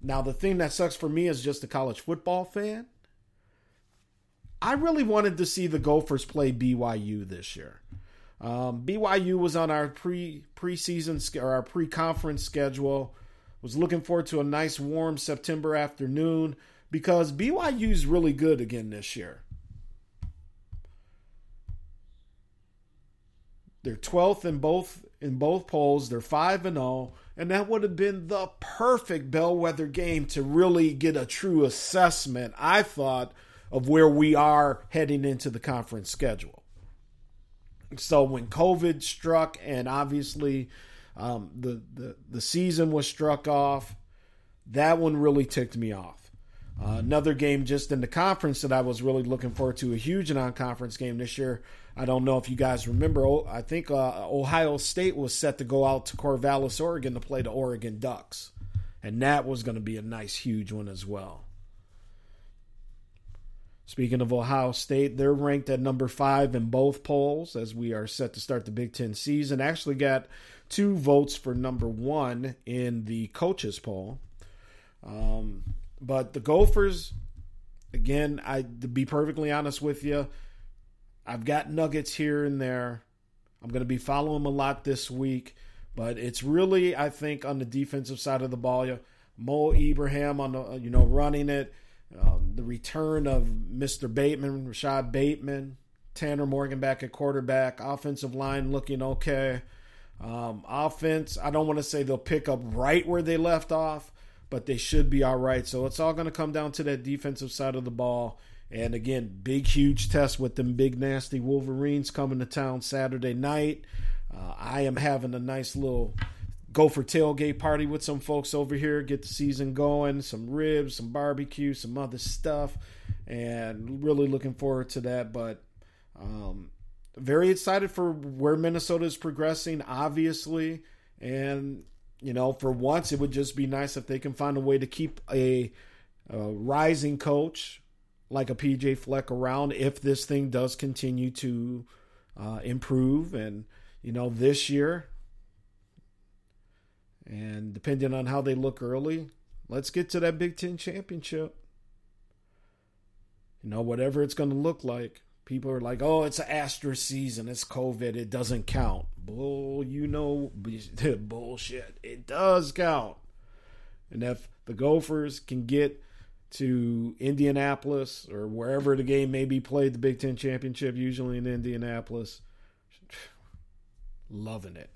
Now, the thing that sucks for me as just a college football fan, I really wanted to see the Gophers play BYU this year. Um, BYU was on our pre preseason or our pre conference schedule. Was looking forward to a nice warm September afternoon because BYU is really good again this year. They're 12th in both in both polls. They're 5 and 0, and that would have been the perfect bellwether game to really get a true assessment, I thought, of where we are heading into the conference schedule. So when COVID struck and obviously um, the, the the season was struck off, that one really ticked me off. Uh, another game just in the conference that I was really looking forward to, a huge non-conference game this year. I don't know if you guys remember. I think uh, Ohio State was set to go out to Corvallis, Oregon, to play the Oregon Ducks, and that was going to be a nice, huge one as well. Speaking of Ohio State, they're ranked at number five in both polls as we are set to start the Big Ten season. Actually, got two votes for number one in the coaches poll. Um, but the Gophers, again, I to be perfectly honest with you, I've got nuggets here and there. I'm going to be following a lot this week, but it's really, I think, on the defensive side of the ball. Mo Ibrahim on the, you know, running it. Um, the return of Mr. Bateman, Rashod Bateman, Tanner Morgan back at quarterback, offensive line looking okay. Um, offense, I don't want to say they'll pick up right where they left off, but they should be all right. So it's all going to come down to that defensive side of the ball. And again, big, huge test with them big, nasty Wolverines coming to town Saturday night. Uh, I am having a nice little Gopher tailgate party with some folks over here, get the season going, some ribs, some barbecue, some other stuff, and really looking forward to that. But um, very excited for where Minnesota is progressing, obviously. And you know, for once, it would just be nice if they can find a way to keep a, a rising coach like a PJ Fleck around if this thing does continue to uh, improve. And, you know, this year, and depending on how they look early, let's get to that Big Ten championship. You know, whatever it's going to look like. People are like, oh, it's an Astra season. It's COVID. It doesn't count. Bull, you know, bullshit. It does count. And if the Gophers can get to Indianapolis or wherever the game may be played, the Big Ten Championship, usually in Indianapolis, loving it.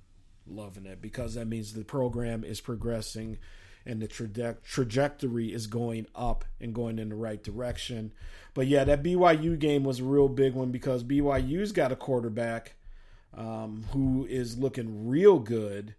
Loving it because that means the program is progressing and the traje- trajectory is going up and going in the right direction. But yeah, that BYU game was a real big one because BYU's got a quarterback um, who is looking real good.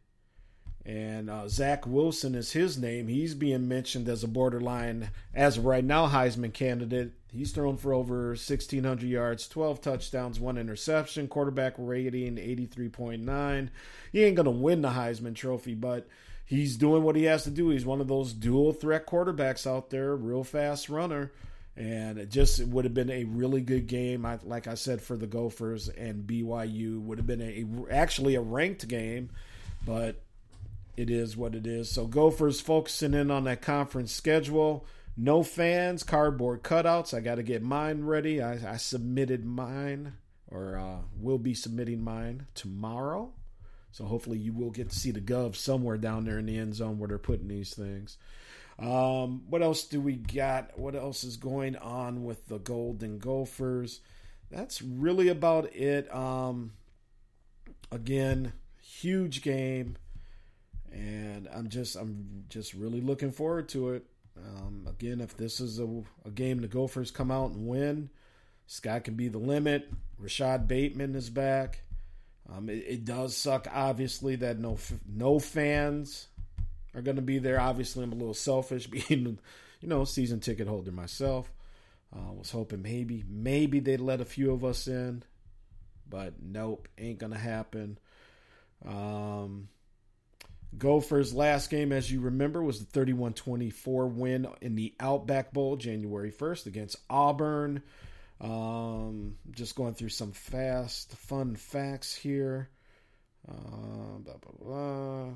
And uh, Zach Wilson is his name. He's being mentioned as a borderline, as of right now, Heisman candidate. He's thrown for over 1,600 yards, 12 touchdowns, one interception, quarterback rating 83.9. He ain't going to win the Heisman Trophy, but he's doing what he has to do. He's one of those dual threat quarterbacks out there, real fast runner. And it just it would have been a really good game. I, like I said, for the Gophers and BYU would have been a actually a ranked game, but it is what it is. So Gophers focusing in on that conference schedule. No fans, cardboard cutouts. I got to get mine ready. I, I submitted mine, or uh, will be submitting mine tomorrow. So hopefully you will get to see the Gov somewhere down there in the end zone where they're putting these things. Um, what else do we got? What else is going on with the Golden Gophers? That's really about it. Um, again, huge game, and I'm just I'm just really looking forward to it. Um, again, if this is a, a game the Gophers come out and win, sky can be the limit. Rashod Bateman is back. Um, it, it, does suck, obviously, that no no fans are going to be there. Obviously, I'm a little selfish, being you know season ticket holder myself. I uh, was hoping maybe maybe they'd let a few of us in, but nope, ain't gonna happen. Um, Gophers' last game, as you remember, was the 31 24 win in the Outback Bowl January 1st against Auburn. Um, just going through some fast, fun facts here. Uh, blah, blah, blah.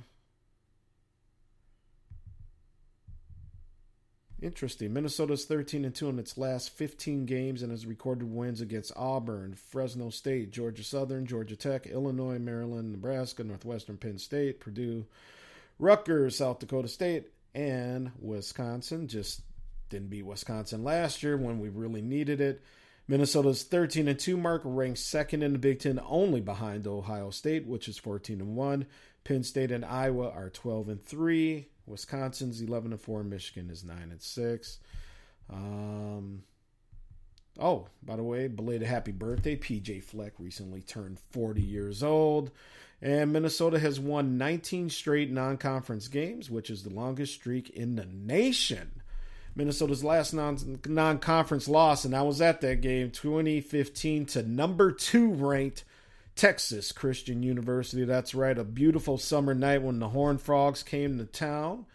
Interesting. Minnesota's 13 and 2 in its last 15 games and has recorded wins against Auburn, Fresno State, Georgia Southern, Georgia Tech, Illinois, Maryland, Nebraska, Northwestern Penn State, Purdue, Rutgers, South Dakota State, and Wisconsin. Just didn't beat Wisconsin last year when we really needed it. Minnesota's 13 and 2 mark ranks second in the Big 10 only behind Ohio State, which is 14 and 1. Penn State and Iowa are 12 and 3. Wisconsin's 11 and 4. Michigan is 9 and 6. Um, oh, by the way, belated happy birthday. PJ Fleck recently turned 40 years old. And Minnesota has won 19 straight non conference games, which is the longest streak in the nation. Minnesota's last non conference loss, and I was at that game 2015 to number two ranked Texas Christian University. That's right, a beautiful summer night when the Horned Frogs came to town.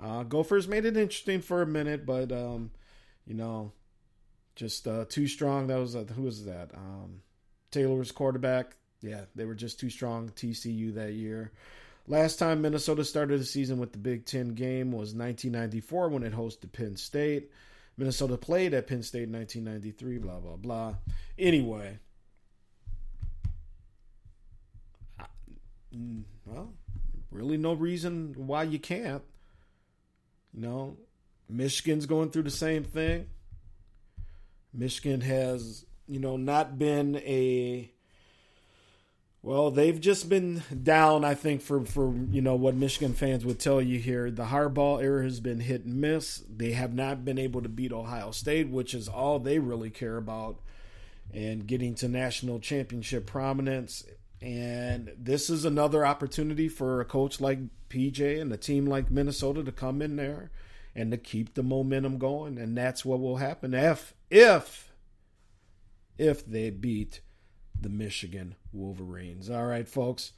Uh, Gophers made it interesting for a minute, but um, you know, just uh, too strong. That was uh, who was that? Um, Taylor's quarterback. Yeah, they were just too strong. TCU that year. Last time Minnesota started the season with the Big Ten game was 1994 when it hosted Penn State. Minnesota played at Penn State in 1993. Blah blah blah. Anyway, well, really no reason why you can't. You know, Michigan's going through the same thing. Michigan has, you know, not been a well, they've just been down, I think, for, for you know what Michigan fans would tell you here. The Harbaugh era has been hit and miss. They have not been able to beat Ohio State, which is all they really care about, and getting to national championship prominence. And this is another opportunity for a coach like PJ and a team like Minnesota to come in there and to keep the momentum going. And that's what will happen if if if they beat the Michigan Wolverines. All right, folks.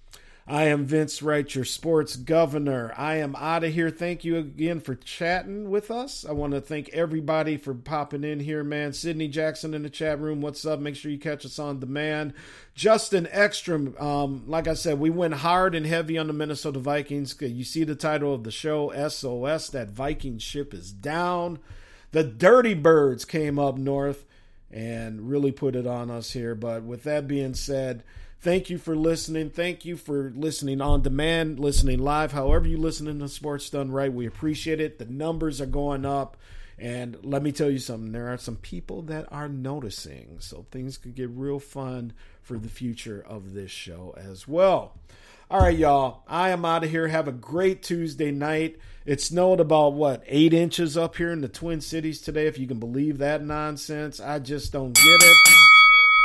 I am Vince Wright, your sports governor. I am out of here. Thank you again for chatting with us. I want to thank everybody for popping in here, man. Sydney Jackson in the chat room. What's up? Make sure you catch us on demand. Justin Ekstrom, um, like I said, we went hard and heavy on the Minnesota Vikings. You see the title of the show, SOS. That Viking ship is down. The Dirty Birds came up north and really put it on us here. But with that being said, Thank you for listening. Thank you for listening on demand, listening live, however you listen to Sports Done Right. We appreciate it. The numbers are going up. And let me tell you something, there are some people that are noticing. So things could get real fun for the future of this show as well. All right, y'all. I am out of here. Have a great Tuesday night. It snowed about what, eight inches up here in the Twin Cities today, if you can believe that nonsense. I just don't get it.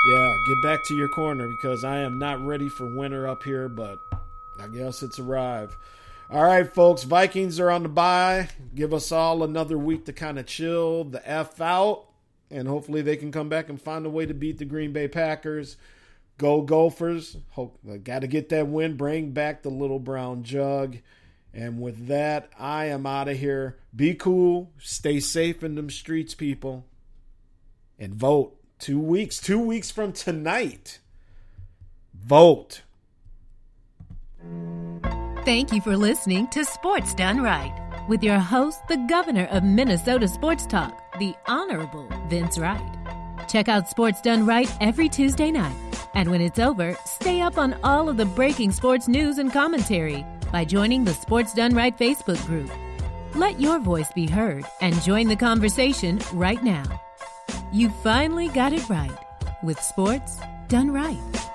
Yeah, get back to your corner because I am not ready for winter up here, but I guess it's arrived. All right, folks, Vikings are on the bye. Give us all another week to kind of chill the F out, and hopefully they can come back and find a way to beat the Green Bay Packers. Go Gophers. Hope uh, got to get that win, bring back the little brown jug. And with that, I am out of here. Be cool, stay safe in them streets, people, and vote. Two weeks. Two weeks from tonight. Vote. Thank you for listening to Sports Done Right with your host, the governor of Minnesota Sports Talk, the Honorable Vince Wright. Check out Sports Done Right every Tuesday night. And when it's over, stay up on all of the breaking sports news and commentary by joining the Sports Done Right Facebook group. Let your voice be heard and join the conversation right now. You finally got it right with sports done right.